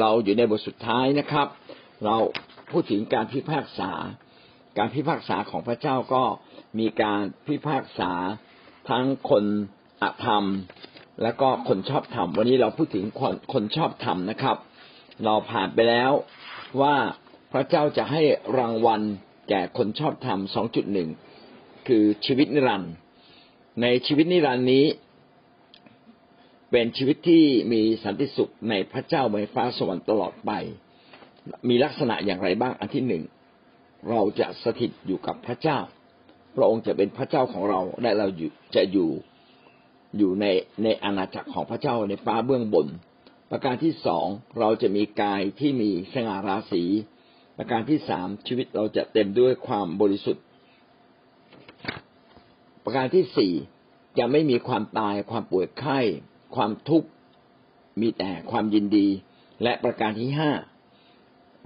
เราอยู่ในบทสุดท้ายนะครับ เราพูดถึงการพิพากษา การพิพากษาของพระเจ้าก็มีการพิพากษาทั้งคนอธรรม และก็คนชอบธรรม วันนี้เราพูดถึงคนคนชอบธรรมนะครับ เราผ่านไปแล้วว่าพระเจ้าจะให้รางวัลแก่คนชอบธรรมสองจุดหนึ่งคือชีวิตนิรันดร์ในชีวิตนิรันดร์นี้ เป็นชีวิตที่มีสันติสุขในพระเจ้าบนฟ้าสวรรค์ตลอดไป มีลักษณะอย่างไรบ้างอันที่หนึ่งเราจะสถิตอยู่กับพระเจ้า พระองค์จะเป็นพระเจ้าของเราและเราจะอยู่อยู่ในในอาณาจักรของพระเจ้าในฟ้าเบื้องบน ประการที่สองเราจะมีกายที่มีสง่าราศีประการที่สามชีวิตเราจะเต็มด้วยความบริสุทธิ์ ประการที่สี่จะไม่มีความตายความป่วยไข้ ความทุกข์มีแต่ความยินดี และประการที่ห้า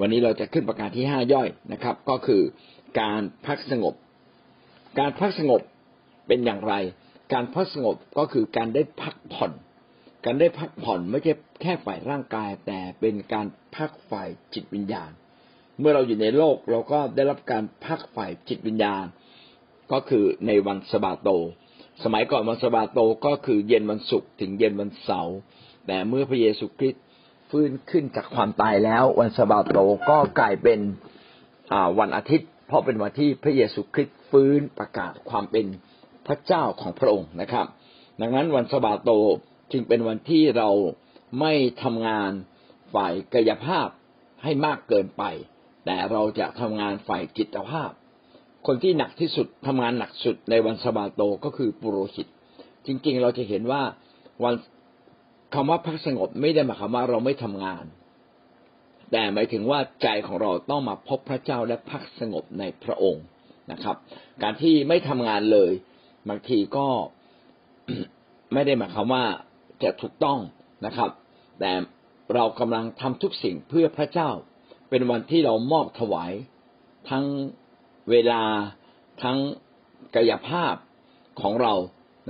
วันนี้เราจะขึ้นประการที่ห้าย่อยนะครับ ก็คือการพักสงบ การพักสงบเป็นอย่างไร การพักสงบก็คือการได้พักผ่อน การได้พักผ่อนไม่ใช่แค่ฝ่ายร่างกาย แต่เป็นการพักฝ่ายจิตวิญญาณ เมื่อเราอยู่ในโลกเราก็ได้รับการพักฝ่ายจิตวิญญาณ ก็คือในวันสบาโต สมัยก่อนวันสบาโตก็คือเย็นวันศุกร์ถึงเย็นวันเสาร์แต่เมื่อพระเยซูคริสต์ฟื้นขึ้นจากความตายแล้ว วันสบาโตก็กลายเป็นวันอาทิตย์ เพราะเป็นวันที่พระเยซูคริสต์ฟื้นประกาศความเป็นพระเจ้าของพระองค์นะครับ ดังนั้นวันสบาโตจึงเป็นวันที่เราไม่ทำงานฝ่ายกายภาพให้มากเกินไป แต่เราจะทำงานฝ่ายจิตภาพ คนที่หนักที่สุดทำงานหนักสุดในวันสบาโตก็คือปุโรหิต จริง ๆ เราจะเห็นว่าวันคำว่าพักสงบไม่ได้หมายความว่าเราไม่ทำงาน แต่หมายถึงว่าใจของเราต้องมาพบพระเจ้าและพักสงบในพระองค์นะครับ การที่ไม่ทำงานเลยบางทีก็ไม่ได้หมายความว่าจะถูกต้องนะครับ แต่เรากำลังทำทุกสิ่งเพื่อพระเจ้า เป็นวันที่เรามอบถวายทั้ง เวลาทั้งกายภาพของเรา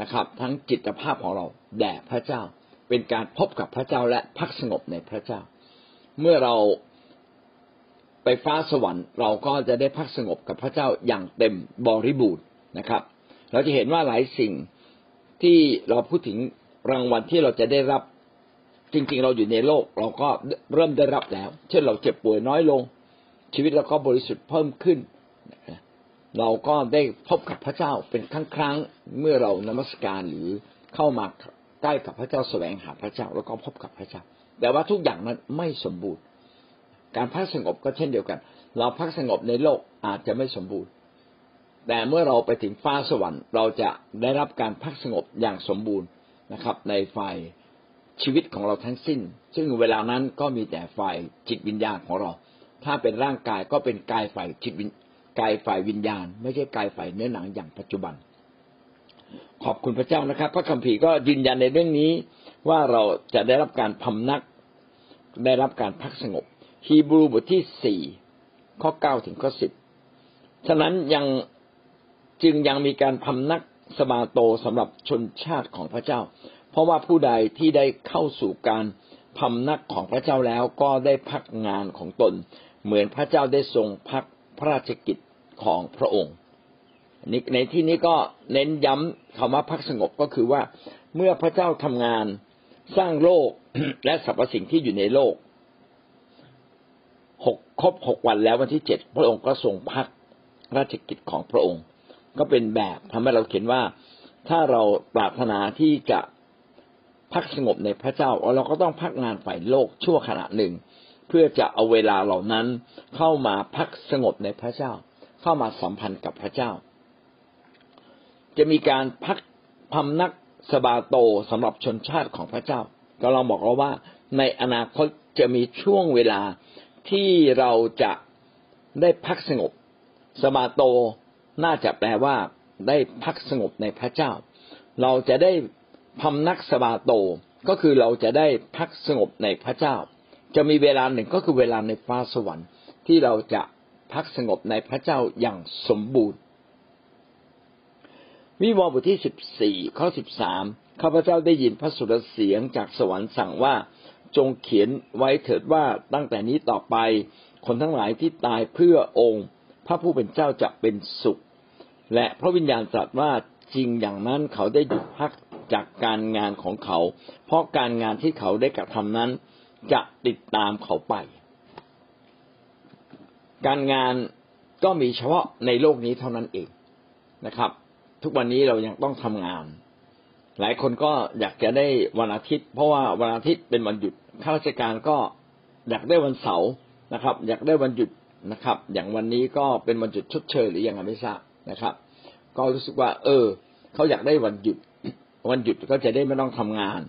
นะครับ ทั้งจิตภาพของเราแด่พระเจ้า เป็นการพบกับพระเจ้าและพักสงบในพระเจ้า เมื่อเราไปฟ้าสวรรค์ เราก็จะได้พักสงบกับพระเจ้าอย่างเต็มบริบูรณ์นะครับ เราจะเห็นว่าหลายสิ่งที่เราพูดถึงรางวัลที่เราจะได้รับจริง ๆ เราอยู่ในโลก เราก็เริ่มได้รับแล้ว เช่นเราเจ็บป่วยน้อยลง ชีวิตเราก็บริสุทธิ์เพิ่มขึ้น เราก็ได้พบกับพระเจ้าเป็นครั้งครั้งเมื่อเรานมัสการหรือเข้ามาใกล้กับพระเจ้าแสวงหาพระเจ้า แล้วก็พบกับพระเจ้า แต่ว่าทุกอย่างนั้นไม่สมบูรณ์ การพักสงบก็เช่นเดียวกัน เราพักสงบในโลกอาจจะไม่สมบูรณ์ แต่เมื่อเราไปถึงฟ้าสวรรค์ เราจะได้รับการพักสงบอย่างสมบูรณ์นะครับ ในฝ่ายชีวิตของเราทั้งสิ้น ซึ่งเวลานั้นก็มีแต่ฝ่ายจิตวิญญาณของเรา ถ้าเป็นร่างกายก็เป็นกายฝ่ายจิตวิญ กายฝ่ายวิญญาณ ไม่ใช่กายฝ่ายเนื้อหนังอย่างปัจจุบัน ขอบคุณพระเจ้านะครับ พระคัมภีร์ก็ยืนยันในเรื่องนี้ว่าเราจะได้รับการพำนัก ได้รับการพักสงบ ฮีบรูบทที่สี่ข้อเก้าถึงข้อสิบฉะนั้นยังจึงยังมีการพำนักสมาโตสำหรับชนชาติของพระเจ้า เพราะว่าผู้ใดที่ได้เข้าสู่การพำนักของพระเจ้าแล้วก็ได้พักงานของตน เหมือนพระเจ้าได้ทรงพักพระราชกิจ ของพระองค์ในที่นี้ก็เน้นย้ำคำว่าพักสงบก็คือว่าเมื่อพระเจ้าทำงานสร้างโลกและสรรพสิ่งที่อยู่ในโลกหกครบหกวันแล้ววันที่เจ็ดพระองค์ก็ทรงพักราชกิจของพระองค์ ก็เป็นแบบทำให้เราเห็นว่าถ้าเราปรารถนาที่จะพักสงบในพระเจ้า เราก็ต้องพักงานฝ่ายโลกชั่วขณะหนึ่ง เพื่อจะเอาเวลาเหล่านั้นเข้ามาพักสงบในพระเจ้า เข้ามาสัมพันธ์กับพระเจ้า จะมีการพักพำนักสบาโตสำหรับชนชาติของพระเจ้า ก็เราบอกเราว่าในอนาคตจะมีช่วงเวลาที่เราจะได้พักสงบ สบาโตน่าจะแปลว่าได้พักสงบในพระเจ้า เราจะได้พำนักสบาโตก็คือเราจะได้พักสงบในพระเจ้า จะมีเวลาหนึ่งก็คือเวลาในฟ้าสวรรค์ที่เราจะ พักสงบในพระเจ้าอย่างสมบูรณ์ วิวรณ์บทที่สิบสี่ข้อสิบสามข้าพเจ้าได้ยินพระสุรเสียงจากสวรรค์สั่งว่าจงเขียนไว้เถิดว่าตั้งแต่นี้ต่อไป คนทั้งหลายที่ตายเพื่อองค์ พระผู้เป็นเจ้าจะเป็นสุข และพระวิญญาณตรัสว่าจริงอย่างนั้นเขาได้หยุดพักจากการงานของเขา เพราะการงานที่เขาได้กระทำนั้นจะติดตามเขาไป การงานก็มีเฉพาะในโลกนี้เท่านั้นเองนะครับ ทุกวันนี้เรายังต้องทำงาน หลายคนก็อยากจะได้วันอาทิตย์ เพราะว่าวันอาทิตย์เป็นวันหยุดข้าราชการก็อยากได้วันเสาร์นะครับ อยากได้วันหยุดนะครับ อย่างวันนี้ก็เป็นวันหยุดชดเชยหรือยังไงไม่ทราบนะครับ ก็รู้สึกว่า เออ เขาอยากได้วันหยุด วันหยุดก็จะได้ไม่ต้องทำงาน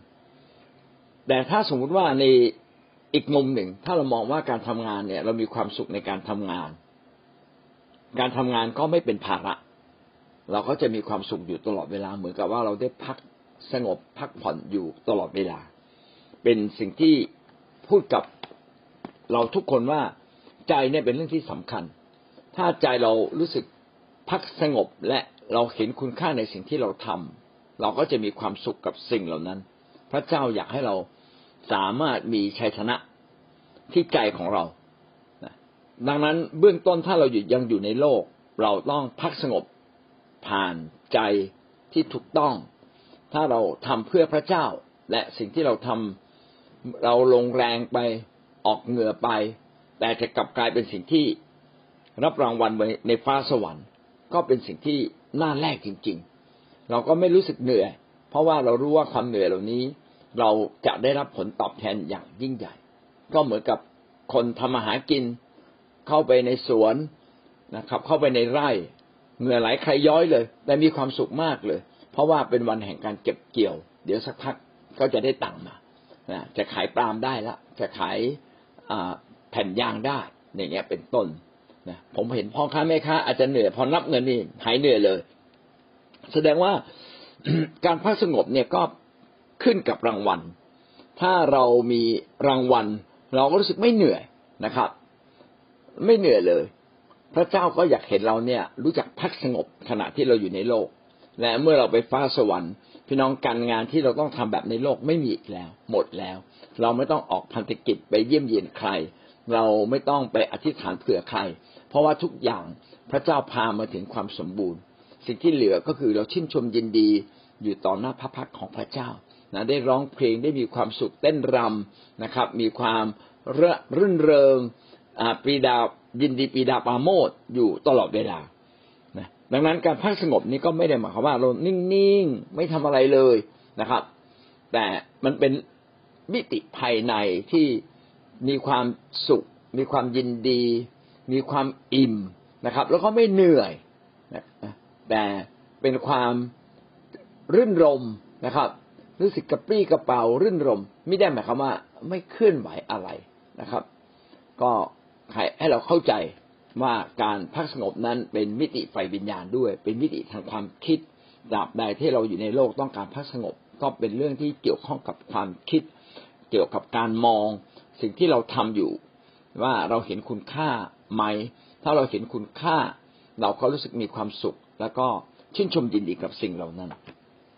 แต่ถ้าสมมุติว่าใน อีกมุมหนึ่ง ถ้าเรามองว่าการทำงานเนี่ย เรามีความสุขในการทำงาน การทำงานก็ไม่เป็นภาระ เราก็จะมีความสุขอยู่ตลอดเวลาเหมือนกับว่าเราได้พักสงบพักผ่อนอยู่ตลอดเวลา เป็นสิ่งที่พูดกับเราทุกคนว่าใจเนี่ยเป็นเรื่องที่สำคัญ ถ้าใจเรารู้สึกพักสงบและเราเห็นคุณค่าในสิ่งที่เราทำเราก็จะมีความสุขกับสิ่งเหล่านั้น พระเจ้าอยากให้เรา สามารถมีชัยชนะที่ใจของเรา ดังนั้นเบื้องต้นถ้าเราอยู่ยังอยู่ในโลก เราต้องพักสงบผ่านใจที่ถูกต้อง ถ้าเราทำเพื่อพระเจ้า และสิ่งที่เราทำเราลงแรงไปออกเหงื่อไป แต่จะกลับกลายเป็นสิ่งที่รับรางวัลในฟ้าสวรรค์ ก็เป็นสิ่งที่น่าแลกจริง ๆ เราก็ไม่รู้สึกเหนื่อย เพราะว่าเรารู้ว่าความเหนื่อยเหล่านี้ เราจะได้รับผลตอบแทนอย่างยิ่งใหญ่ ก็เหมือนกับคนทำมาหากิน เข้าไปในสวนนะครับ เข้าไปในไร่เหงื่อไหลใครย้อยเลยแต่มีความสุขมากเลย เพราะว่าเป็นวันแห่งการเก็บเกี่ยว เดี๋ยวสักพักก็จะได้ตังค์มาจะขายปลาล์มได้ละ จะขายแผ่นยางได้อย่างเงี้ยเป็นต้นนะผมเห็นพ่อค้าแม่ค้าอาจจะเหนื่อยพอนับเงินนี่หายเหนื่อยเลย แสดงว่าการพักสงบเนี่ยก็ ขึ้นกับรางวัล ถ้าเรามีรางวัล เราก็รู้สึกไม่เหนื่อยนะครับ ไม่เหนื่อยเลย พระเจ้าก็อยากเห็นเราเนี่ย รู้จักพักสงบขณะที่เราอยู่ในโลก และเมื่อเราไปฟ้าสวรรค์ พี่น้องการงานที่เราต้องทำแบบในโลกไม่มีอีกแล้ว หมดแล้ว เราไม่ต้องออกพันธกิจไปเยี่ยมเยียนใคร เราไม่ต้องไปอธิษฐานเผื่อใคร เพราะว่าทุกอย่างพระเจ้าพามาถึงความสมบูรณ์ สิ่งที่เหลือก็คือเราชื่นชมยินดีอยู่ต่อหน้าพระพักของพระเจ้า นะได้ร้องเพลงได้มีความสุขเต้นรำนะครับ มีความรื่นเริงปีดายินดีปีดาปาโมดอยู่ตลอดเวลานะดังนั้นการพักสงบนี้ก็ไม่ได้หมายความว่าเรานิ่งๆไม่ทำอะไรเลยนะครับ แต่มันเป็นมิติภายในที่มีความสุข มีความยินดี มีความอิ่มนะครับ แล้วก็ไม่เหนื่อยนะแต่เป็นความรื่นรมนะครับ รู้สึกกระปรี้กระเป๋ารื่นรมไม่ได้หมายความว่าไม่เคลื่อนไหวอะไรนะครับ ก็ให้เราเข้าใจว่าการพักสงบนั้นเป็นมิติไฟวิญญาณด้วย เป็นมิติทางความคิดดาบใดที่เราอยู่ในโลกต้องการพักสงบ ก็เป็นเรื่องที่เกี่ยวข้องกับความคิด เกี่ยวกับการมอง สิ่งที่เราทำอยู่ ว่าเราเห็นคุณค่าไหม ถ้าเราเห็นคุณค่า เราก็รู้สึกมีความสุข แล้วก็ชื่นชมยินดีกับสิ่งเหล่านั้น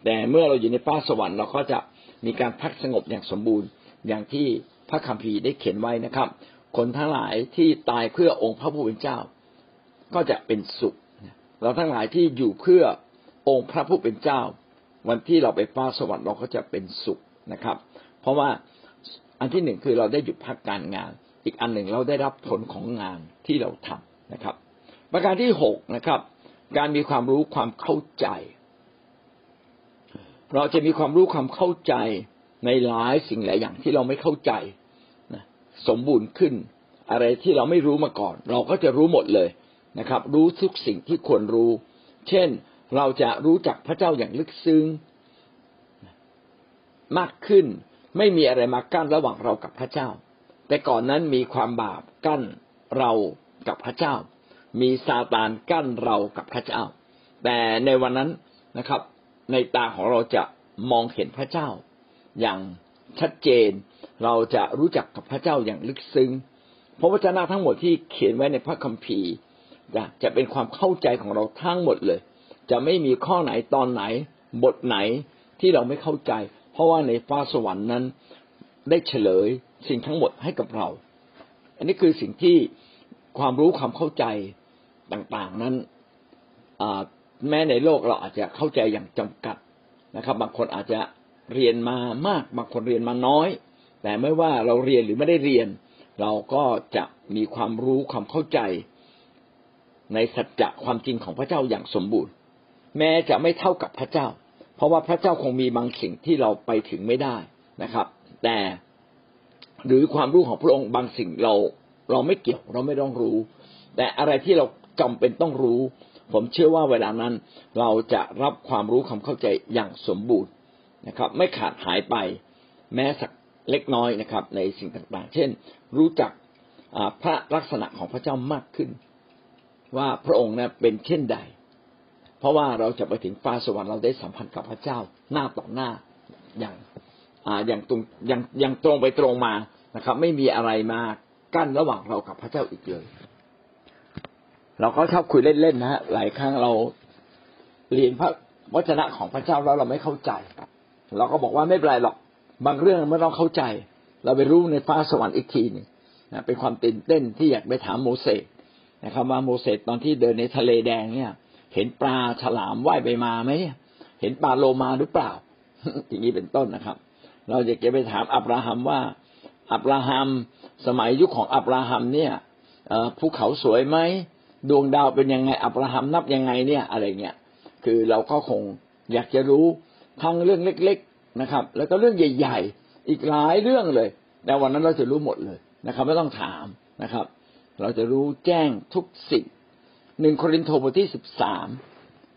แต่เมื่อเราอยู่ในฟ้าสวรรค์เราก็จะมีการพักสงบอย่างสมบูรณ์ อย่างที่พระคัมภีร์ได้เขียนไว้นะครับ คนทั้งหลายที่ตายเพื่อองค์พระผู้เป็นเจ้า ก็จะเป็นสุข เราทั้งหลายที่อยู่เพื่อองค์พระผู้เป็นเจ้า วันที่เราไปฟ้าสวรรค์เราก็จะเป็นสุขนะครับ เพราะว่าอันที่หนึ่งคือเราได้หยุดพักการงาน อีกอันหนึ่งเราได้รับผลของงานที่เราทำนะครับ ประการที่หกนะครับ การมีความรู้ความเข้าใจ เราจะมีความรู้ความเข้าใจในหลายสิ่งหลายอย่างที่เราไม่เข้าใจนะสมบูรณ์ขึ้น อะไรที่เราไม่รู้มาก่อน เราก็จะรู้หมดเลยนะครับ รู้ทุกสิ่งที่ควรรู้ เช่นเราจะรู้จักพระเจ้าอย่างลึกซึ้งมากขึ้น ไม่มีอะไรมากั้นระหว่างเรากับพระเจ้า แต่ก่อนนั้นมีความบาปกั้นเรากับพระเจ้า มีซาตานกั้นเรากับพระเจ้า แต่ในวันนั้นนะครับ ในตาของเราจะมองเห็นพระเจ้า อย่างชัดเจน เราจะรู้จักกับพระเจ้าอย่างลึกซึ้งพระวจนะทั้งหมดที่เขียนไว้ในพระคัมภีร์จะเป็นความเข้าใจของเราทั้งหมดเลย จะไม่มีข้อไหนตอนไหน บทไหนที่เราไม่เข้าใจ เพราะว่าในฟ้าสวรรค์นั้นได้เฉลยสิ่งทั้งหมดให้กับเรา อันนี้คือสิ่งที่ความรู้ความเข้าใจต่างๆนั้น แม้ในโลกเราอาจจะเข้าใจอย่างจำกัดนะครับ บางคนอาจจะเรียนมามากบางคนเรียนมาน้อย แต่ไม่ว่าเราเรียนหรือไม่ได้เรียน เราก็จะมีความรู้ความเข้าใจ ในสัจจะความจริงของพระเจ้าอย่างสมบูรณ์ แม้จะไม่เท่ากับพระเจ้า เพราะว่าพระเจ้าคงมีบางสิ่งที่เราไปถึงไม่ได้นะครับ แต่หรือความรู้ของพระองค์บางสิ่งเราเราไม่เกี่ยวเราไม่ต้องรู้ แต่อะไรที่เราจำเป็นต้องรู้ ผมเชื่อว่าเวลานั้นเราจะรับความรู้ความเข้าใจอย่างสมบูรณ์นะครับ ไม่ขาดหายไปแม้สักเล็กน้อยนะครับ ในสิ่งต่างๆ เช่น รู้จักพระลักษณะของพระเจ้ามากขึ้น ว่าพระองค์นะเป็นเช่นใด เพราะว่าเราจะไปถึงฟ้าสวรรค์เราได้สัมพันธ์กับพระเจ้าหน้าต่อหน้าอย่างอ่าอย่างตรงอย่างอย่างตรงไปตรงมานะครับ ไม่มีอะไรมากั้นระหว่างเรากับพระเจ้าอีกเลย เราก็ชอบคุยเล่นๆนะฮะหลายครั้งเราเรียนพระวจนะของพระเจ้าแล้วเราไม่เข้าใจ เราก็บอกว่าไม่เป็นไรหรอกบางเรื่องไม่ต้องเข้าใจ เราไปรู้ในฟ้าสวรรค์อีกทีนึงนะเป็นความตื่นเต้นที่อยากไปถามโมเสสนะครับว่าโมเสสตอนที่เดินในทะเลแดงเนี่ย เห็นปลาฉลามว่ายไปมาไหมเห็นปลาโลมาหรือเปล่า อย่างนี้เป็นต้นนะครับ เราอยากจะไปถามอับราฮัมว่าอับราฮัมสมัยยุคของอับราฮัมเนี่ยภูเขาสวยไหม ดวงดาวเป็นยังไงอับราฮัมนับยังไงเนี่ยอะไรเงี้ยคือเราก็คงอยากจะรู้ทั้งเรื่องเล็ก ๆนะครับ แล้วก็เรื่องใหญ่ ๆ อีกหลายเรื่องเลยแต่วันนั้นเราจะรู้หมดเลยนะครับ ไม่ต้องถามนะครับ เราจะรู้แจ้งทุกสิ่งหนึ่งโครินธ์บทที่สิบสาม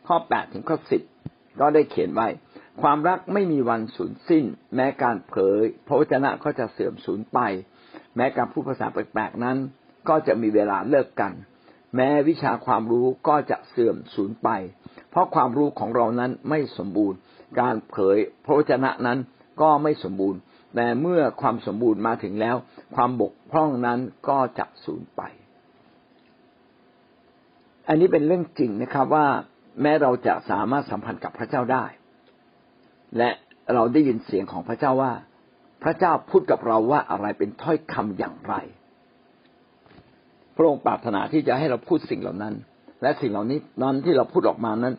ข้อแปดถึงข้อสิบก็ได้เขียนไว้ ความรักไม่มีวันสูญสิ้น แม้การเผยพระวจนะก็จะเสื่อมสูญไป แม้การพูดภาษาแปลกๆนั้น ก็จะมีเวลาเลิกกัน แม้วิชาความรู้ก็จะเสื่อมสูญไป เพราะความรู้ของเรานั้นไม่สมบูรณ์ การเผยพระวจนะนั้นก็ไม่สมบูรณ์ แต่เมื่อความสมบูรณ์มาถึงแล้ว ความบกพร่องนั้นก็จะสูญไป อันนี้เป็นเรื่องจริงนะครับว่าแม้เราจะสามารถสัมพันธ์กับพระเจ้าได้ และเราได้ยินเสียงของพระเจ้าว่า พระเจ้าพูดกับเราว่าอะไรเป็นถ้อยคำอย่างไร ระองค์ปรารถนาที่จะให้เราพูดสิ่งเหล่านั้น และสิ่งเหล่านี้นั้นที่เราพูดออกมานั้น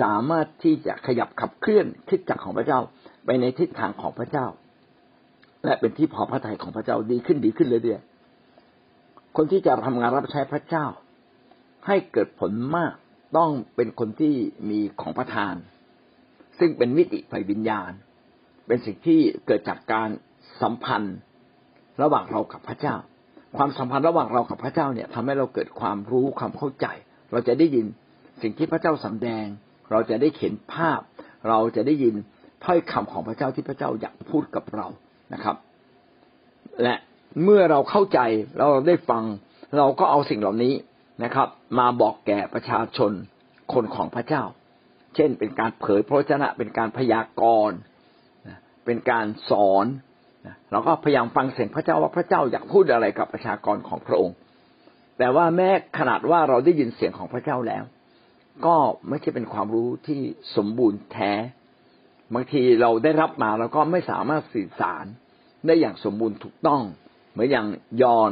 สามารถที่จะขยับขับเคลื่อนทิศจักรของพระเจ้าไปในทิศทางของพระเจ้า และเป็นที่พอพระทัยของพระเจ้าดีขึ้นดีขึ้นเรื่อยๆคนที่จะทำงานรับใช้พระเจ้า ให้เกิดผลมากต้องเป็นคนที่มีของประทาน ซึ่งเป็นมิติฝ่ายวิญญาณ เป็นสิ่งที่เกิดจากการสัมพันธ์ ระหว่างเรากับพระเจ้า ความสัมพันธ์ระหว่างเรากับพระเจ้าเนี่ยทำให้เราเกิดความรู้ความเข้าใจ เราจะได้ยินสิ่งที่พระเจ้าสำแดง เราจะได้เห็นภาพ เราจะได้ยินถ้อยคำของพระเจ้าที่พระเจ้าอยากพูดกับเรานะครับ และเมื่อเราเข้าใจเราได้ฟัง เราก็เอาสิ่งเหล่านี้นะครับ มาบอกแก่ประชาชนคนของพระเจ้า เช่น เป็นการเผยพระชนะเป็นการพยากรณ์เป็นการสอน เราก็พยายามฟังเสียงพระเจ้าว่าพระเจ้าอยากพูดอะไรกับประชากรของพระองค์ แต่ว่าแม้ขนาดว่าเราได้ยินเสียงของพระเจ้าแล้ว ก็ไม่ใช่เป็นความรู้ที่สมบูรณ์แท้ บางทีเราได้รับมาเราก็ไม่สามารถสื่อสารได้อย่างสมบูรณ์ถูกต้อง เหมือนอย่างยอน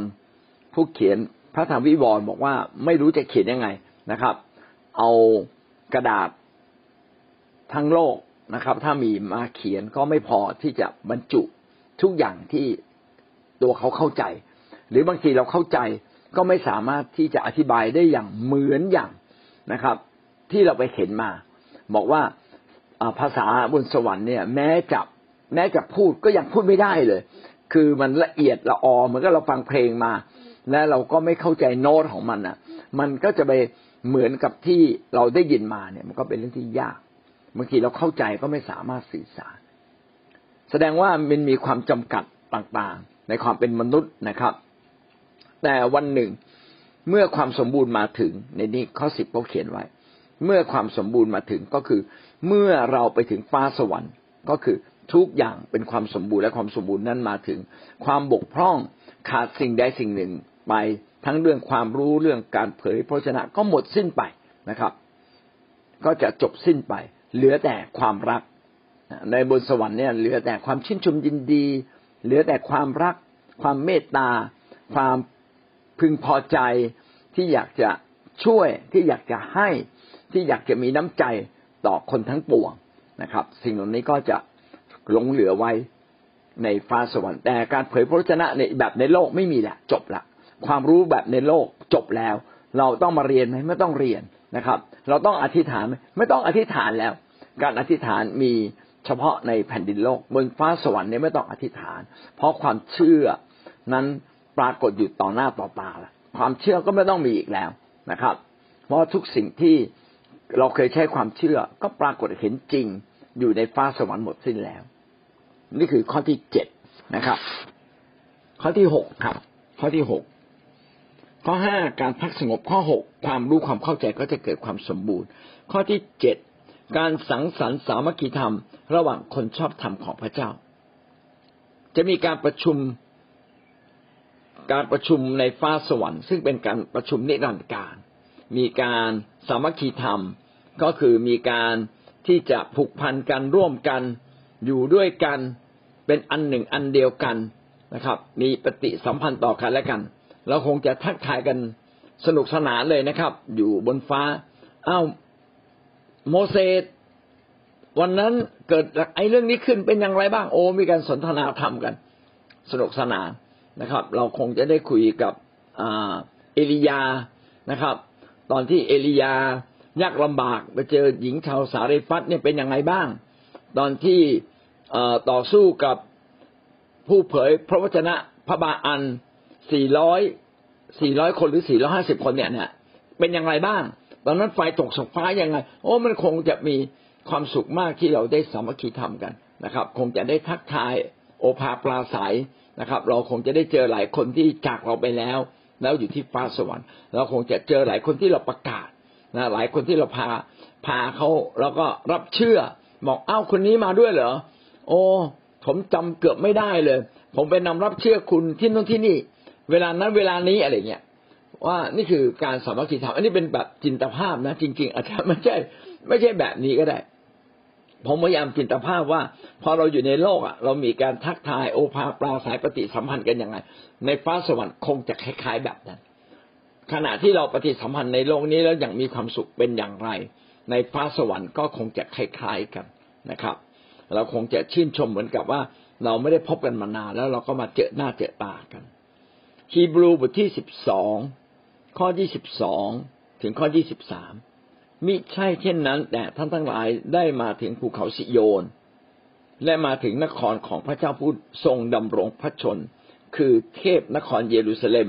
ผู้เขียนพระธรรมวิวรณ์บอกว่าไม่รู้จะเขียนยังไงนะครับ เอากระดาษทั้งโลกนะครับ ถ้ามีมาเขียนก็ไม่พอที่จะบรรจุ ทุกอย่างที่ตัวเขาเข้าใจ หรือบางทีเราเข้าใจก็ไม่สามารถที่จะอธิบายได้อย่างเหมือนอย่างนะครับ ที่เราไปเห็นมา บอกว่าภาษาบนสวรรค์เนี่ย แม้จะแม้จะพูดก็ยังพูดไม่ได้เลย คือมันละเอียดละออเหมือนกับเราฟังเพลงมา และเราก็ไม่เข้าใจโน้ตของมันอะ มันก็จะไปเหมือนกับที่เราได้ยินมาเนี่ย มันก็เป็นเรื่องที่ยากบางทีเราเข้าใจก็ไม่สามารถสื่อสาร แสดงว่ามันมีความจำกัดต่างๆ ในความเป็นมนุษย์นะครับ แต่วันหนึ่งเมื่อความสมบูรณ์มาถึง ในนี้ข้อสิบเขาเขียนไว้ เมื่อความสมบูรณ์มาถึงก็คือ เมื่อเราไปถึงฟ้าสวรรค์ ก็คือทุกอย่างเป็นความสมบูรณ์และความสมบูรณ์นั้นมาถึง ความบกพร่องขาดสิ่งใดสิ่งหนึ่งไปทั้งเรื่องความรู้เรื่องการเผยพระชนะก็หมดสิ้นไปนะครับ ก็จะจบสิ้นไป เหลือแต่ความรัก ในบนสวรรค์เนี่ยเหลือแต่ความชื่นชมยินดี เหลือแต่ความรัก ความเมตตา ความพึงพอใจที่อยากจะช่วยที่อยากจะให้ที่อยากจะมีน้ำใจต่อคนทั้งปวงนะครับ สิ่งเหล่านี้ก็จะหลงเหลือไว้ในฟ้าสวรรค์แต่การเผยพระวจนะในแบบในโลกไม่มีแหละจบละ ความรู้แบบในโลกจบแล้ว เราต้องมาเรียนไหมไม่ต้องเรียนนะครับ เราต้องอธิษฐานไหมไม่ต้องอธิษฐานแล้ว การอธิษฐานมี เฉพาะในแผ่นดินโลกบนฟ้าสวรรค์เนี่ยไม่ต้องอธิษฐาน เพราะความเชื่อนั้นปรากฏอยู่ต่อหน้าต่อตาล้วความเชื่อก็ไม่ต้องมีอีกแล้วนะครับ เพราะทุกสิ่งที่เราเคยใช้ความเชื่อก็ปรากฏเห็นจริงอยู่ในฟ้าสวรรค์หมดสิ้นแล้ว นี่คือข้อที่เจ็ดนะครับ ข้อที่หกครับ ข้อที่หกข้อห้าการพักสงบข้อหกความรู้ความเข้าใจก็จะเกิดความสมบูรณ์ ข้อที่เจ็ด การสังสรรค์สามัคคีธรรม ระหว่างคนชอบธรรมของพระเจ้า จะมีการประชุมการประชุมในฟ้าสวรรค์ ซึ่งเป็นการประชุมนิรันดร์การ มีการสามัคคีธรรม ก็คือมีการที่จะผูกพันกันร่วมกัน อยู่ด้วยกันเป็นอันหนึ่งอันเดียวกันนะครับ มีปฏิสัมพันธ์ต่อกันและกัน เราคงจะทักทายกันสนุกสนานเลยนะครับ อยู่บนฟ้าอ้าว โมเสสวันนั้นเกิดไอ้เรื่องนี้ขึ้นเป็นอย่างไรบ้างโอ้มีการสนทนาธรรมกัน สนุกสนานนะครับ เราคงจะได้คุยกับเอลียานะครับ ตอนที่เอลียายากลำบากไปเจอหญิงชาวสาริฟัตเนี่ยเป็นยังไงบ้าง ตอนที่ต่อสู้กับผู้เผยพระวจนะพระบาอันสี่ร้อยสี่ร้อยคนหรือสี่ร้อห้าสิบคนเนี่ยเนี่ยเป็นยังไงบ้าง ตอนนั้นไฟตกสกฟ้ายังไง โอ้มันคงจะมีความสุขมากที่เราได้สามัคคีธรรมกันนะครับ คงจะได้ทักทายโอภาปลาสายนะครับ เราคงจะได้เจอหลายคนที่จากเราไปแล้ว แล้วอยู่ที่ฟ้าสวรรค์เราคงจะเจอหลายคนที่เราประกาศนะหลายคนที่เราพาพาเขาแล้วก็รับเชื่อบอกเอ้าคนนี้มาด้วยเหรอโอ้ผมจำเกือบไม่ได้เลย ผมไปนำรับเชื่อคุณที่นู่นที่นี่ เวลานั้นเวลานี้อะไรเงี้ย ว่านี่คือการสามัคคีธรรมอันนี้เป็นแบบจินตภาพนะ จริง ๆ อาจจะไม่ใช่ ไม่ใช่แบบนี้ก็ได้ ผมพยายามจินตภาพว่า พอเราอยู่ในโลกอะ เรามีการทักทายโอภาปราสายปฏิสัมพันธ์กันยังไง ในฟ้าสวรรค์คงจะคล้าย ๆ แบบนั้น ขณะที่เราปฏิสัมพันธ์ในโลกนี้แล้วอย่างมีความสุขเป็นอย่างไร ในฟ้าสวรรค์ก็คงจะคล้ายๆกันนะครับ เราคงจะชื่นชมเหมือนกับว่า เราไม่ได้พบกันมานานแล้วเราก็มาเจอหน้าเจอตากันฮีบรูบทที่สิบสอง ข้อที่สิบสองถึงข้อที่สิบสามมิใช่เช่นนั้น แต่ท่านทั้งหลายได้มาถึงภูเขาสิโยน และมาถึงนครของพระเจ้าผู้ทรงดำรงพระชน คือเทพนครเยรูซาเล็ม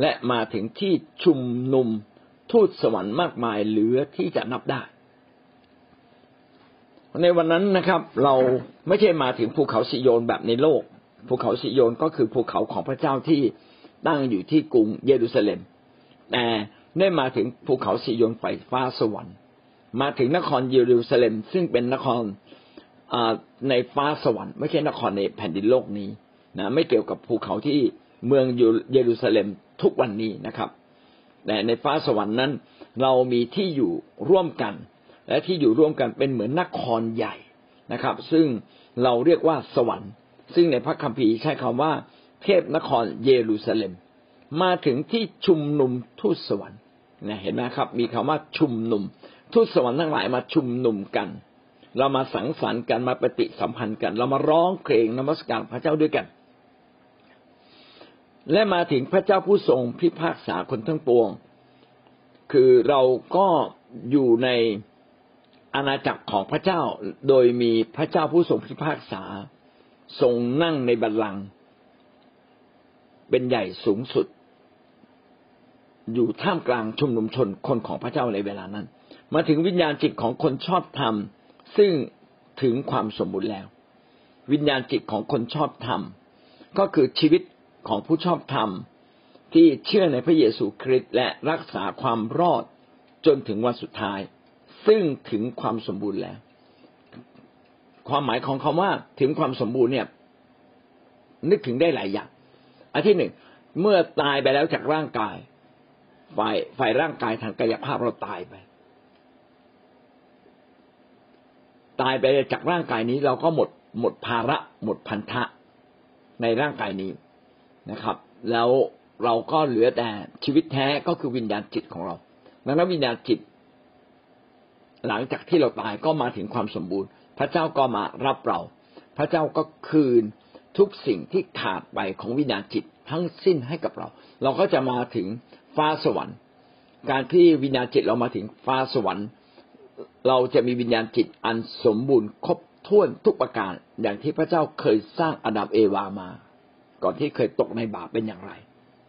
และมาถึงที่ชุมนุมทูตสวรรค์มากมายเหลือที่จะนับได้ ในวันนั้นนะครับ เราไม่ใช่มาถึงภูเขาสิโยนแบบในโลก ภูเขาสิโยนก็คือภูเขาของพระเจ้าที่ตั้งอยู่ที่กรุงเยรูซาเล็ม แต่ได้มาถึงภูเขาสิโยนไฟฟ้าสวรรค์ มาถึงนครเยรูซาเล็ม ซึ่งเป็นนครในฟ้าสวรรค์ไม่ใช่นครในแผ่นดินโลกนี้นะไม่เกี่ยวกับภูเขาที่เมืองเยรูซาเล็มทุกวันนี้นะครับ แต่ในฟ้าสวรรค์นั้น เรามีที่อยู่ร่วมกัน และที่อยู่ร่วมกันเป็นเหมือนนครใหญ่นะครับ ซึ่งเราเรียกว่าสวรรค์ ซึ่งในพระคัมภีร์ใช้คำว่า เทพนครเยรูซาเล็ม มาถึงที่ชุมนุมทูตสวรรค์นะเห็นไหมครับ มีคำว่าชุมนุม ทูตสวรรค์ทั้งหลายมาชุมนุมกัน เรามาสังสรรค์กันมาปฏิสัมพันธ์กัน เรามาร้องเพลงนมัสการพระเจ้าด้วยกัน และมาถึงพระเจ้าผู้ทรงพิพากษาคนทั้งปวง คือเราก็อยู่ในอาณาจักรของพระเจ้าโดยมีพระเจ้าผู้ทรงพิพากษา ทรงนั่งในบัลลังก์ เป็นใหญ่สูงสุด อยู่ท่ามกลางชุมนุมชนคนของพระเจ้าในเวลานั้น มาถึงวิญญาณจิตของคนชอบธรรม ซึ่งถึงความสมบูรณ์แล้ว วิญญาณจิตของคนชอบธรรม ก็คือชีวิตของผู้ชอบธรรม ที่เชื่อในพระเยซูคริสต์และรักษาความรอดจนถึงวันสุดท้าย ซึ่งถึงความสมบูรณ์แล้ว ความหมายของคำว่าถึงความสมบูรณ์เนี่ย นึกถึงได้หลายอย่าง อันที่หนึ่งเมื่อตายไปแล้วจากร่างกาย ฝ่ายฝ่ายร่างกายทางกายภาพเราตายไป ตายไปจากร่างกายนี้เราก็หมดหมดภาระ หมดพันธะในร่างกายนี้นะครับ แล้วเราก็เหลือแต่ชีวิตแท้ก็คือวิญญาณจิตของเราดังนั้นวิญญาณจิต หลังจากที่เราตายก็มาถึงความสมบูรณ์ พระเจ้าก็มารับเรา พระเจ้าก็คืน ทุกสิ่งที่ขาดไปของวิญญาณจิตทั้งสิ้นให้กับเรา เราก็จะมาถึงฟ้าสวรรค์ การที่วิญญาณจิตเรามาถึงฟ้าสวรรค์ เราจะมีวิญญาณจิตอันสมบูรณ์ครบถ้วนทุกประการอย่างที่พระเจ้าเคยสร้างอดัมเอวามา ก่อนที่เคยตกในบาปเป็นอย่างไร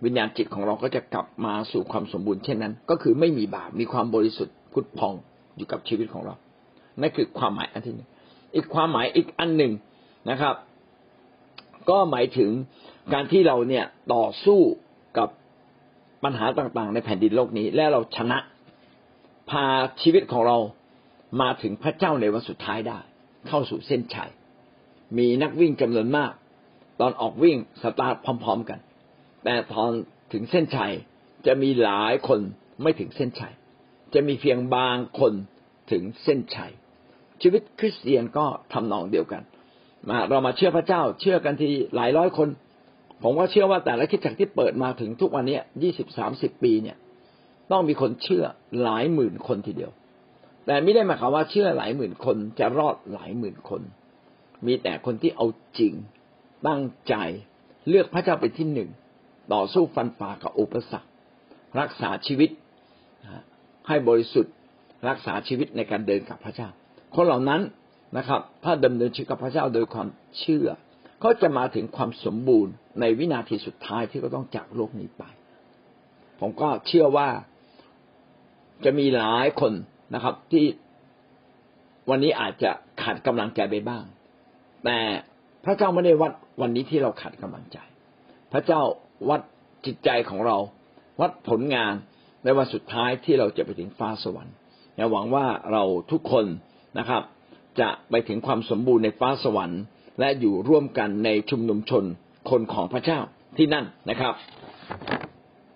วิญญาณจิตของเราก็จะกลับมาสู่ความสมบูรณ์เช่นนั้น ก็คือไม่มีบาปมีความบริสุทธิ์พุทธพองอยู่กับชีวิตของเรานั่นคือความหมายอันที่หนึ่งอีกความหมายอีกอันหนึ่งนะครับ ก็หมายถึงการที่เราเนี่ยต่อสู้กับปัญหาต่างๆ ในแผ่นดินโลกนี้ และเราชนะ พาชีวิตของเรามาถึงพระเจ้าในวันสุดท้ายได้ เข้าสู่เส้นชัย มีนักวิ่งจำนวนมาก ตอนออกวิ่งสตาร์ทพร้อม ๆกัน แต่ตอนถึงเส้นชัยจะมีหลายคนไม่ถึงเส้นชัย จะมีเพียงบางคนถึงเส้นชัย ชีวิตคริสเตียนก็ทำนองเดียวกัน มาเรามาเชื่อพระเจ้า เชื่อกันทีหลายร้อยคน ผมว่าเชื่อว่าแต่ละคิดจักที่เปิดมาถึงทุกวันนี้ยี่สิบสามสิบปีเนี่ย ต้องมีคนเชื่อหลายหมื่นคนทีเดียว แต่ไม่ได้หมายความว่าเชื่อหลายหมื่นคนจะรอดหลายหมื่นคน มีแต่คนที่เอาจริงตั้งใจเลือกพระเจ้าเป็นที่หนึ่งต่อสู้ฟันฝ่ากับอุปสรรค รักษาชีวิตให้บริสุทธิ์รักษาชีวิตในการเดินกับพระเจ้า คนเหล่านั้น นะครับ ถ้าดำเนินชีวิตกับพระเจ้าโดยความเชื่อเขาจะมาถึงความสมบูรณ์ในวินาทีสุดท้ายที่เขาต้องจากโลกนี้ไป ผมก็เชื่อว่าจะมีหลายคนนะครับ ที่วันนี้อาจจะขาดกำลังใจไปบ้าง แต่พระเจ้าไม่ได้วัดวันนี้ที่เราขาดกำลังใจ พระเจ้าวัดจิตใจของเรา วัดผลงานในวันสุดท้ายที่เราจะไปถึงฟ้าสวรรค์หวังว่าเราทุกคนนะครับ จะไปถึงความสมบูรณ์ในฟ้าสวรรค์ และอยู่ร่วมกันในชุมนุมชนคนของพระเจ้าที่นั่นนะครับ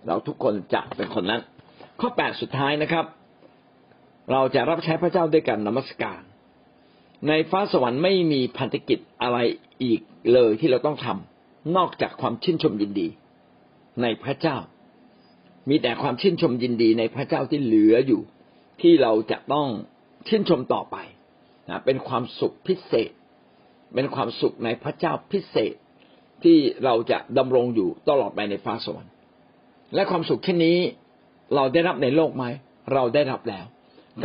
เราทุกคนจะเป็นคนนั้น ข้อแปดสุดท้ายนะครับ เราจะรับใช้พระเจ้าด้วยกันนมัสการ ในฟ้าสวรรค์ไม่มีพันธกิจอะไรอีกเลยที่เราต้องทำนอกจากความชื่นชมยินดี ในพระเจ้า มีแต่ความชื่นชมยินดีในพระเจ้าที่เหลืออยู่ ที่เราจะต้องชื่นชมต่อไป นะเป็นความสุขพิเศษ เป็นความสุขในพระเจ้าพิเศษที่เราจะดำรงอยู่ตลอดไปในฟ้าสวรรค์และความสุขเช่นนี้เราได้รับในโลกไหม เราได้รับแล้ว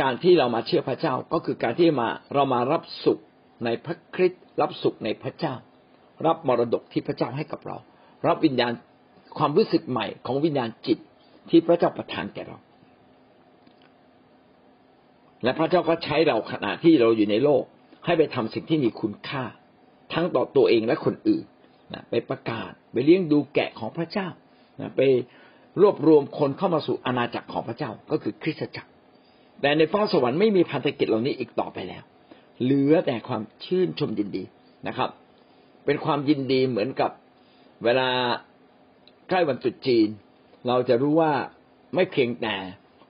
การที่เรามาเชื่อพระเจ้าก็คือการที่มาเรามารับสุขในพระคริสต์รับสุขในพระเจ้า รับมรดกที่พระเจ้าให้กับเรา รับวิญญาณความรู้สึกใหม่ของวิญญาณจิตที่พระเจ้าประทานแก่เรา และพระเจ้าก็ใช้เราขณะที่เราอยู่ในโลก ให้ไปทำสิ่งที่มีคุณค่า ทั้งต่อตัวเองและคนอื่นนะไปประกาศไปเลี้ยงดูแกะของพระเจ้านะไปรวบรวมคนเข้ามาสู่อาณาจักรของพระเจ้าก็คือคริสตจักร แต่ในฟ้าสวรรค์ไม่มีพันธกิจเหล่านี้อีกต่อไปแล้ว เหลือแต่ความชื่นชมยินดีนะครับ เป็นความยินดีเหมือนกับเวลาใกล้วันตรุษจีน เราจะรู้ว่าไม่เพียงแต่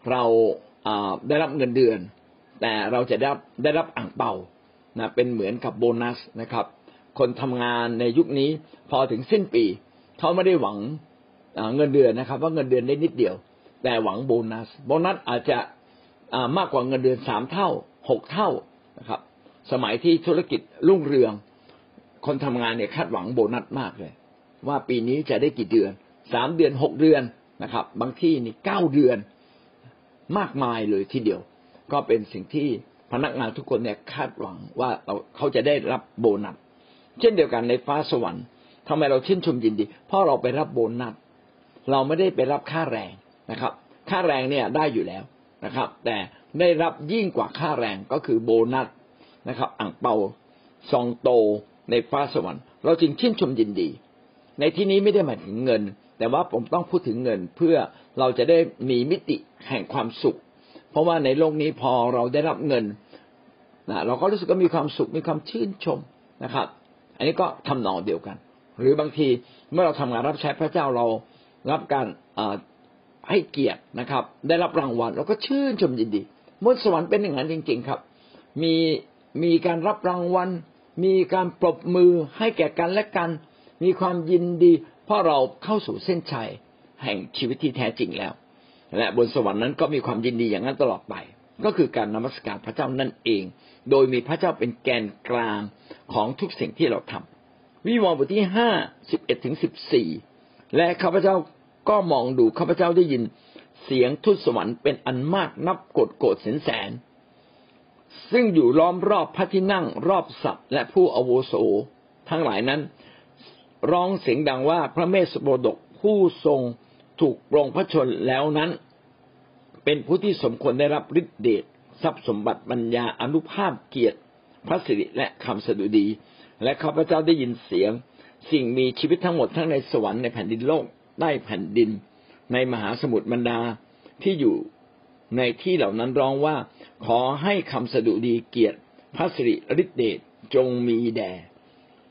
เราได้รับเงินเดือน แต่เราจะได้ได้รับอ่างเปานะเป็นเหมือนกับโบนัสนะครับ คนทำงานในยุคนี้พอถึงสิ้นปีเขาไม่ได้หวังเงินเดือนนะครับ ว่าเงินเดือนได้นิดเดียว แต่หวังโบนัส โบนัสอาจจะมากกว่าเงินเดือนสามเท่าหกเท่านะครับ สมัยที่ธุรกิจรุ่งเรือง คนทำงานเนี่ยคาดหวังโบนัสมากเลย ว่าปีนี้จะได้กี่เดือนสามเดือนหกเดือนนะครับ บางที่นี่เก้าเดือนมากมายเลยทีเดียว ก็เป็นสิ่งที่พนักงานทุกคนเนี่ยคาดหวังว่าเราเขาจะได้รับโบนัสเช่นเดียวกันในฟ้าสวรรค์ทำไมเราชื่นชมยินดี เพราะเราไปรับโบนัสเราไม่ได้ไปรับค่าแรงนะครับ ค่าแรงเนี่ยได้อยู่แล้วนะครับ แต่ได้รับยิ่งกว่าค่าแรงก็คือโบนัสนะครับอ่างเปาซองโตในฟ้าสวรรค์ เราจึงชื่นชมยินดี ในที่นี้ไม่ได้หมายถึงเงิน แต่ว่าผมต้องพูดถึงเงินเพื่อเราจะได้มีมิติแห่งความสุข เพราะว่าในโลกนี้พอเราได้รับเงินนะเราก็รู้สึกว่ามีความสุขมีความชื่นชมนะครับ อันนี้ก็ทำนองเดียวกัน หรือบางทีเมื่อเราทำงานรับใช้พระเจ้าเรารับการให้เกียรตินะครับ ได้รับรางวัลเราก็ชื่นชมยินดีมนสวรรค์เป็นอย่างนั้นจริง ๆครับ มีมีการรับรางวัล มีการปรบมือให้แก่กันและกัน มีความยินดี เพราะเราเข้าสู่เส้นชัยแห่งชีวิตที่แท้จริงแล้ว และบนสวรรค์นั้นก็มีความยินดีอย่างนั้นตลอดไป ก็คือการนมัสการพระเจ้านั่นเอง โดยมีพระเจ้าเป็นแกนกลางของทุกสิ่งที่เราทำวิวรณ์บทที่ห้าสิบเอ็ดถึงสิบสี่และข้าพเจ้าก็มองดูข้าพเจ้าได้ยินเสียงทุตสวรรค์เป็นอันมากนับกดโกดแสนแสน ซึ่งอยู่ล้อมรอบพระที่นั่งรอบสัตว์และผู้อโวโส ทั้งหลายนั้น ร้องเสียงดังว่าพระเมสสโบดกผู้ทรง ถูกปรงพระชนแล้วนั้น เป็นผู้ที่สมควรได้รับฤทธิเดชทรัพย์สมบัติปัญญาอนุภาพเกียรติ พระสิริและคำสดุดี และข้าพเจ้าได้ยินเสียง สิ่งมีชีวิตทั้งหมดทั้งในสวรรค์ในแผ่นดินโลกใต้แผ่นดิน ในมหาสมุทรบรรดาที่อยู่ในที่เหล่านั้นร้องว่า ขอให้คำสดุดีเกียรติ พระสิริฤทธิเดชจงมีแด่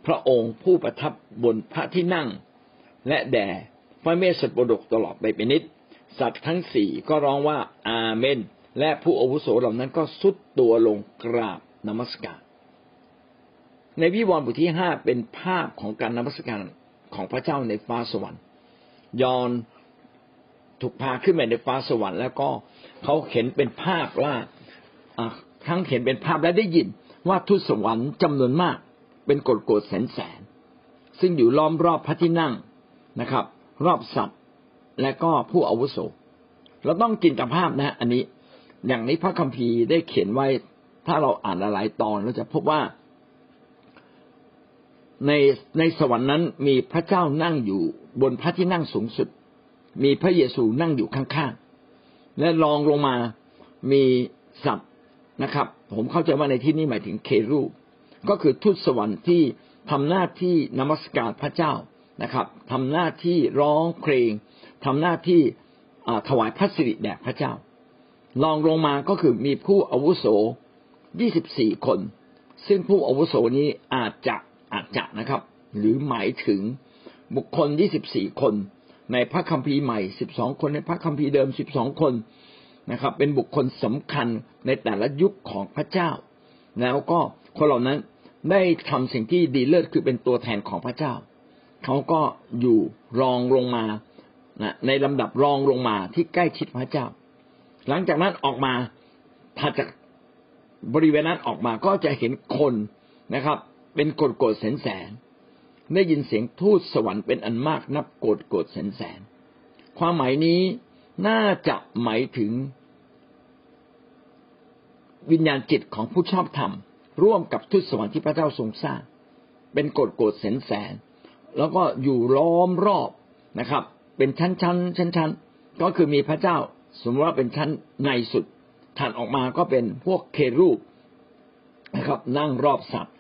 พระองค์ผู้ประทับบนพระที่นั่ง และแด่ พระเมสสโปดกตลอดไปเป็นนิด สัตว์ทั้งสี่ก็ร้องว่าอาเมน และผู้อาวุโสเหล่านั้นก็สุดตัวลงกราบนมัสการในวิวรณ์บทที่ห้าเป็นภาพของการนมัสการของพระเจ้าในฟ้าสวรรค์ ยอนถูกพาขึ้นไปในฟ้าสวรรค์ แล้วก็เขาเห็นเป็นภาพว่าทั้งเห็นเป็นภาพและได้ยินว่าทุตสวรรค์จำนวนมาก เป็นกฎโกดแสนแสนซึ่งอยู่ล้อมรอบพระที่นั่งนะครับ รอบสัตว์และก็ผู้อาวุโสเราต้องจินตภาพนะ อันนี้ อย่างนี้พระคัมภีร์ได้เขียนไว้ ถ้าเราอ่านหลายตอนเราจะพบว่า ในในสวรรค์นั้นมีพระเจ้านั่งอยู่บนพระที่นั่งสูงสุด มีพระเยซูนั่งอยู่ข้างๆ และรองลงมามีสัตว์นะครับ ผมเข้าใจว่าในที่นี้หมายถึงเครูปก็คือทูตสวรรค์ที่ทำหน้าที่นมัสการพระเจ้า นะครับทำหน้าที่ร้องเพลงทำหน้าที่ถวายพระสิริแด่พระเจ้ารองลงมาก็คือมีผู้อาวุโสยี่สิบสี่คน ซึ่งผู้อาวุโสนี้อาจจะอาจจะนะครับ หรือหมายถึงบุคคลยี่สิบสี่คน ในพระคัมภีร์ใหม่สิบสองคนในพระคัมภีร์เดิมสิบสองคนนะครับ เป็นบุคคลสำคัญในแต่ละยุคของพระเจ้า แล้วก็คนเหล่านั้นได้ทำสิ่งที่ดีเลิศคือเป็นตัวแทนของพระเจ้า เขาก็อยู่รองลงมานะในลำดับรองลงมาที่ใกล้ชิดพระเจ้า หลังจากนั้นออกมาถัดจากบริเวณนั้นออกมาก็จะเห็นคนนะครับ เป็นกดโกดแสนแสนได้ยินเสียงทูตสวรรค์เป็นอันมากนับโกดโกดแสนแสนความหมายนี้น่าจะหมายถึง วิญญาณจิตของผู้ชอบธรรม ร่วมกับทูตสวรรค์ที่พระเจ้าทรงสร้าง เป็นโกดโกดแสนแสน แล้วก็อยู่ล้อมรอบนะครับ เป็นชั้นชั้นชั้นชั้นก็คือมีพระเจ้า สมมติว่าเป็นชั้นในสุดถัดออกมาก็เป็นพวกเครูปนะครับ นั่งรอบสัตว์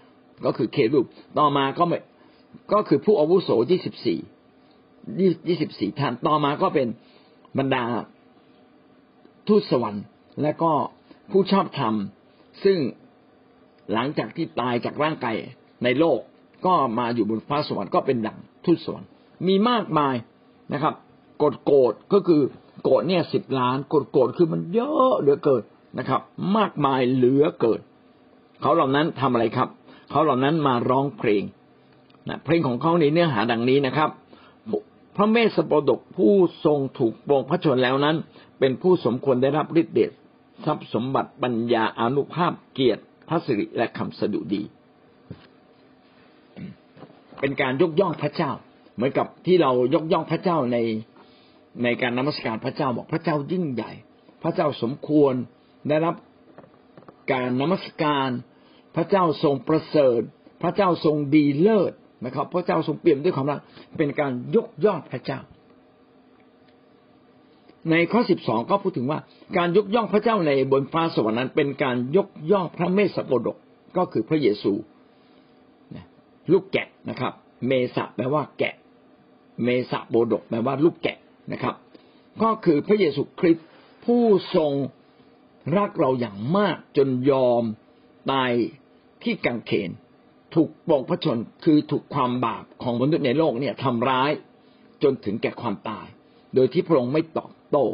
ก็คือเครูปต่อมาก็มก็คือผู้อาวุโสยี่สิบสี่ยี่สิบสี่ท่านต่อมาก็เป็นบรรดาทูตสวรรค์ และก็ผู้ชอบธรรม ซึ่งหลังจากที่ตายจากร่างกายในโลก ก็มาอยู่บนฟ้าสวรรค์ก็เป็นดั่งทูตสวรรค์มีมากมายนะครับกดโกรธก็คือโกรธเนี่ยสิบล้านกดโกรธคือมันเยอะเหลือเกินนะครับ มากมายเหลือเกินเขาเหล่านั้นทำอะไรครับ เขาเหล่านั้นมาร้องเพลงนะเพลงของเขาในเนื้อหาดังนี้นะครับ พระเมสสปดกผู้ทรงถูกปรงพระชนแล้วนั้น เป็นผู้สมควรได้รับฤทธิเดชทรัพย์สมบัติปัญญาอนุภาพเกียรติพระสิริและคำสดุดี เป็นการยกย่องพระเจ้า เหมือนกับที่เรายกย่องพระเจ้าในในการนมัสการพระเจ้าบอกพระเจ้ายิ่งใหญ่ พระเจ้าสมควรได้รับการนมัสการ พระเจ้าทรงประเสริฐ พระเจ้าทรงดีเลิศนะครับ พระเจ้าทรงเปี่ยมด้วยความรักเป็นการยกย่องพระเจ้า ในข้อสิบสองก็พูดถึงว่า การยกย่องพระเจ้าในบนฟ้าสวรรค์นั้นเป็นการยกย่องพระเมสสโปดกก็คือพระเยซู ลูกแกะนะครับ เมสะแปลว่าแกะ เมสะโบดกแปลว่าลูกแกะนะครับ ก็คือพระเยซูคริสต์ผู้ทรงรักเราอย่างมากจนยอมตายที่กังเขน ถูกปองพระชนคือถูกความบาปของมนุษย์ในโลกเนี่ยทำร้ายจนถึงแก่ความตาย โดยที่พระองค์ไม่ตอบโต้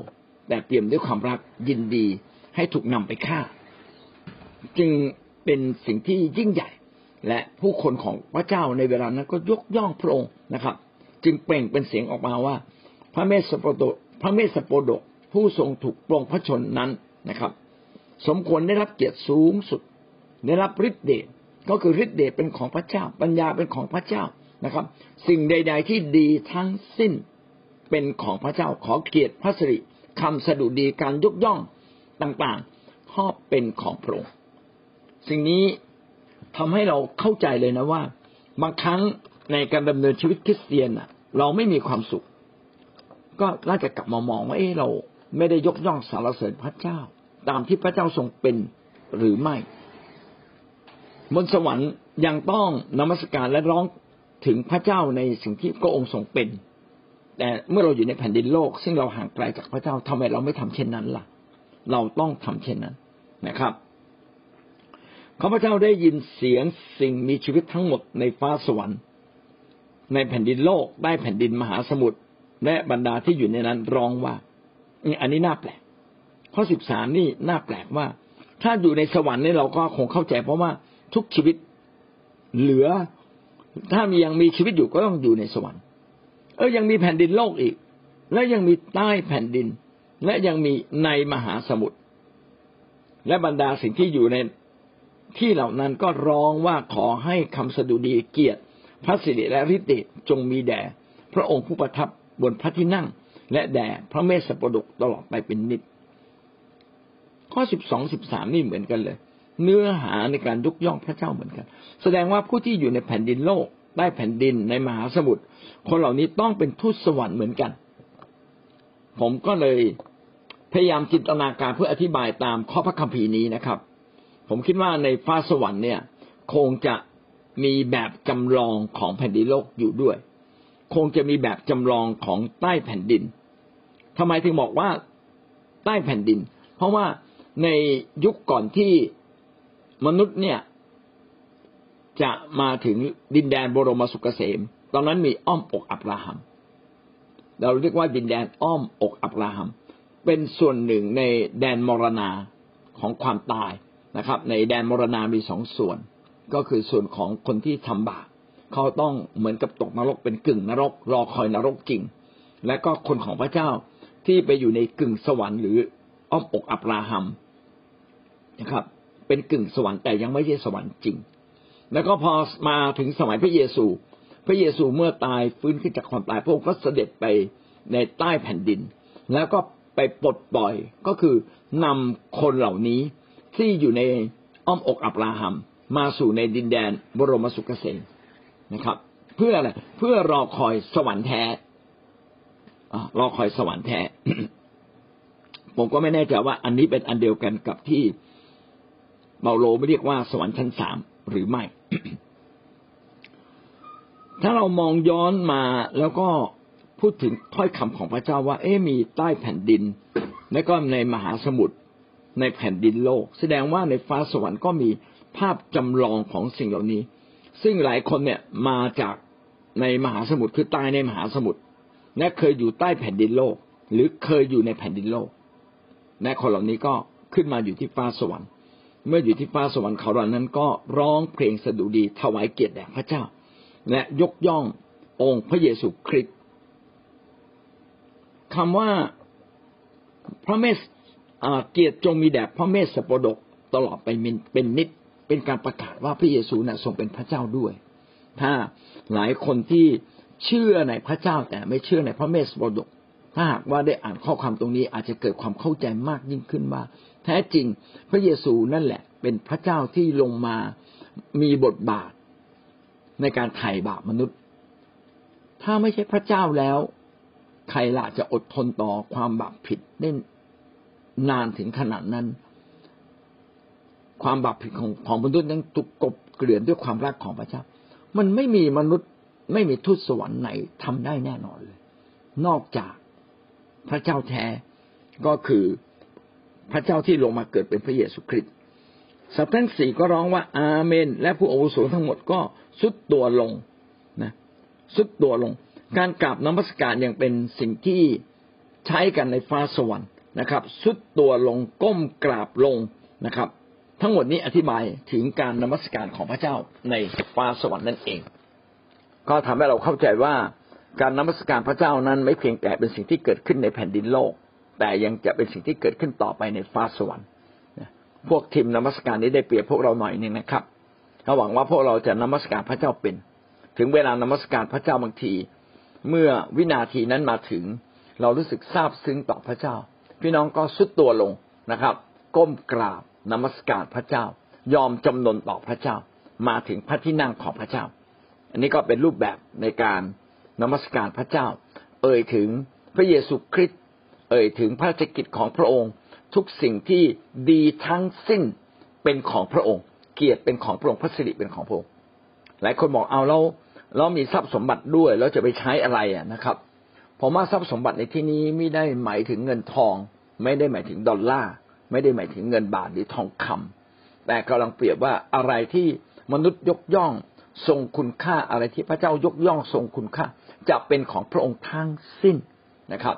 แต่เปี่ยมด้วยความรักยินดีให้ถูกนำไปฆ่า จึงเป็นสิ่งที่ยิ่งใหญ่ และผู้คนของพระเจ้าในเวลานั้นก็ยกย่องพระองค์นะครับ จึงเปล่งเป็นเสียงออกมาว่า พระเมสสโปโดพระเมสสโปโดผู้ทรงถูกปรงพระชนนั้นนะครับ สมควรได้รับเกียรติสูงสุด ได้รับฤทธิเดชก็คือฤทธิเดชเป็นของพระเจ้า ปัญญาเป็นของพระเจ้านะครับ สิ่งใด ๆ ที่ดีทั้งสิ้นเป็นของพระเจ้าขอเกียรติพระสิริคำสดุดีการยกย่องต่างๆครอบเป็นของพระองค์สิ่งนี้ ทำให้เราเข้าใจเลยนะว่า บางครั้งในการดำเนินชีวิตคริสเตียนอะเราไม่มีความสุข ก็น่าจะกลับมามองว่าเออเราไม่ได้ยกย่องสรรเสริญพระเจ้า ตามที่พระเจ้าทรงเป็นหรือไม่บนสวรรค์ยังต้องนมัสการและร้องถึงพระเจ้าในสิ่งที่พระองค์ทรงเป็น แต่เมื่อเราอยู่ในแผ่นดินโลก ซึ่งเราห่างไกลจากพระเจ้าทำไมเราไม่ทำเช่นนั้นล่ะ เราต้องทำเช่นนั้นนะครับ ข้าพเจ้าได้ยินเสียงสิ่งมีชีวิตทั้งหมดในฟ้าสวรรค์ ในแผ่นดินโลกได้แผ่นดินมหาสมุทรและบรรดาที่อยู่ในนั้นร้องว่าอันนี้น่าแปลกข้อสิบสามนี่น่าแปลกว่า ถ้าอยู่ในสวรรค์นี่เราก็คงเข้าใจเพราะว่าทุกชีวิตเหลือ ถ้ามียังมีชีวิตอยู่ก็ต้องอยู่ในสวรรค์ เออยังมีแผ่นดินโลกอีก และยังมีใต้แผ่นดิน และยังมีในมหาสมุทรและบรรดาสิ่งที่อยู่ใน ที่เหล่านั้นก็ร้องว่าขอให้คำสดุดีเกียรติ พระสิริและฤทธิ์เดชจงมีแด่พระองค์ผู้ประทับบนพระที่นั่ง และแด่พระเมสสปดกตลอดไปเป็นนิจข้อสิบสองสิบสามนี่เหมือนกันเลย เนื้อหาในการยกย่องพระเจ้าเหมือนกัน แสดงว่าผู้ที่อยู่ในแผ่นดินโลกได้แผ่นดินในมหาสมุทรคนเหล่านี้ต้องเป็นทูตสวรรค์เหมือนกัน ผมก็เลยพยายามจินตนาการเพื่ออธิบายตามข้อพระคัมภีร์นี้นะครับ ผมคิดว่าในฟ้าสวรรค์เนี่ย คงจะมีแบบจำลองของแผ่นดินโลกอยู่ด้วย คงจะมีแบบจำลองของใต้แผ่นดินทำไมถึงบอกว่าใต้แผ่นดิน เพราะว่าในยุคก่อนที่มนุษย์เนี่ย จะมาถึงดินแดนบรมสุกเกษม ตอนนั้นมีอ้อมอกอับราฮัม เราเรียกว่าดินแดนอ้อมอกอับราฮัม เป็นส่วนหนึ่งในแดนมรณาของความตาย นะครับ ในแดนมรณามีสองส่วน ก็คือส่วนของคนที่ทำบาปเขาต้องเหมือนกับตกนรกเป็นกึ่งนรก รอคอยนรกจริง และก็คนของพระเจ้าที่ไปอยู่ในกึ่งสวรรค์หรืออ้อมอกอับราฮัมนะครับ เป็นกึ่งสวรรค์แต่ยังไม่ใช่สวรรค์จริง แล้วก็พอมาถึงสมัยพระเยซู พระเยซูเมื่อตายฟื้นขึ้นจากความตายพระองค์ก็เสด็จไปในใต้แผ่นดิน แล้วก็ไปปลดปล่อยก็คือนำคนเหล่านี้ ที่อยู่ในอ้อมอกอับราฮัมมาสู่ในดินแดนบรมสุขเกษมนะครับ เพื่ออะไรเพื่อรอคอยสวรรค์แท้รอคอยสวรรค์แท้ ผมก็ไม่แน่ใจว่าอันนี้เป็นอันเดียวกันกับที่เบาโลไม่เรียกว่าสวรรค์ชั้นสามหรือไม่ ถ้าเรามองย้อนมาแล้วก็พูดถึงถ้อยคำของพระเจ้าว่า เอ๊มีใต้แผ่นดิน และก็ในมหาสมุทร ในแผ่นดินโลก แสดงว่าในฟ้าสวรรค์ก็มีภาพจำลองของสิ่งเหล่านี้ ซึ่งหลายคนเนี่ยมาจากในมหาสมุทรคือตายในมหาสมุทรและเคยอยู่ใต้แผ่นดินโลก หรือเคยอยู่ในแผ่นดินโลกและคนเหล่านี้ก็ขึ้นมาอยู่ที่ฟ้าสวรรค์ เมื่ออยู่ที่ฟ้าสวรรค์เขาเหล่านั้นก็ร้องเพลงสดุดีถวายเกียรติแด่พระเจ้า และยกย่ององค์พระเยซูคริสต์คำว่าพระเมส เกียรติจงมีแด่พระเมสสปดกตลอดไปเป็นนิดเป็นการประกาศว่าพระเยซูนะ่ะทรงเป็นพระเจ้าด้วย ถ้าหลายคนที่เชื่อในพระเจ้าแต่ไม่เชื่อในพระเมสสปดก ถ้าหากว่าได้อ่านข้อความตรงนี้อาจจะเกิดความเข้าใจมากยิ่งขึ้นว่า แท้จริงพระเยซูนั่นแหละ เป็นพระเจ้าที่ลงมามีบทบาทในการไถ่บาปมนุษย์ ถ้าไม่ใช่พระเจ้าแล้ว ใครล่ะจะอดทนต่อความบาปผิดได้ นานถึงขนาดนั้น ความบาปผิดของของมนุษย์นั้นถูกกบเกลื่อนด้วยความรักของพระเจ้า มันไม่มีมนุษย์ไม่มีทูตสวรรค์ไหนทำได้แน่นอนเลย นอกจากพระเจ้าแท้ก็คือพระเจ้าที่ลงมาเกิดเป็นพระเยซูคริสต์สัตว์ทั้งสี่ก็ร้องว่าอาเมน และผู้อาวุโสทั้งหมดก็สุดตัวลงนะสุดตัวลง การกราบนมัสการยังเป็นสิ่งที่ใช้กันในฟ้าสวรรค์ นะครับ สุดตัวลงก้มกราบลงนะครับ ทั้งหมดนี้อธิบายถึงการนมัสการของพระเจ้าในฟ้าสวรรค์นั่นเอง ก็ทำให้เราเข้าใจว่าการนมัสการพระเจ้านั้นไม่เพียงแต่เป็นสิ่งที่เกิดขึ้นในแผ่นดินโลก แต่ยังจะเป็นสิ่งที่เกิดขึ้นต่อไปในฟ้าสวรรค์พวกทีมนมัสการนี้ได้เปรียบพวกเราหน่อยนึงนะครับเขาหวังว่าพวกเราจะนมัสการพระเจ้าเป็น ถึงเวลานมัสการพระเจ้าบางที เมื่อวินาทีนั้นมาถึง เรารู้สึกซาบซึ้งต่อพระเจ้า พี่น้องก็สุดตัวลงนะครับ ก้มกราบนมัสการพระเจ้า ยอมจำนนต่อพระเจ้า มาถึงพระที่นั่งของพระเจ้า อันนี้ก็เป็นรูปแบบในการนมัสการพระเจ้า เอ่ยถึงพระเยซูคริสต์เอ่ยถึงพระราชกิจของพระองค์ ทุกสิ่งที่ดีทั้งสิ้นเป็นของพระองค์ เกียรติเป็นของพระองค์พระสิริเป็นของพระองค์หลายคนบอกเอาเราเรามีทรัพย์สมบัติด้วยแล้วจะไปใช้อะไรอะนะครับ ผมว่าทรัพย์สมบัติในที่นี้ไม่ได้หมายถึงเงินทอง ไม่ได้หมายถึงดอลลาร์ไม่ได้หมายถึงเงินบาทหรือทองคำแต่กำลังเปรียบว่าอะไรที่มนุษย์ยกย่องทรงคุณค่าอะไรที่พระเจ้ายกย่องทรงคุณค่า จะเป็นของพระองค์ทั้งสิ้นนะครับ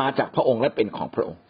มาจากพระองค์และเป็นของพระองค์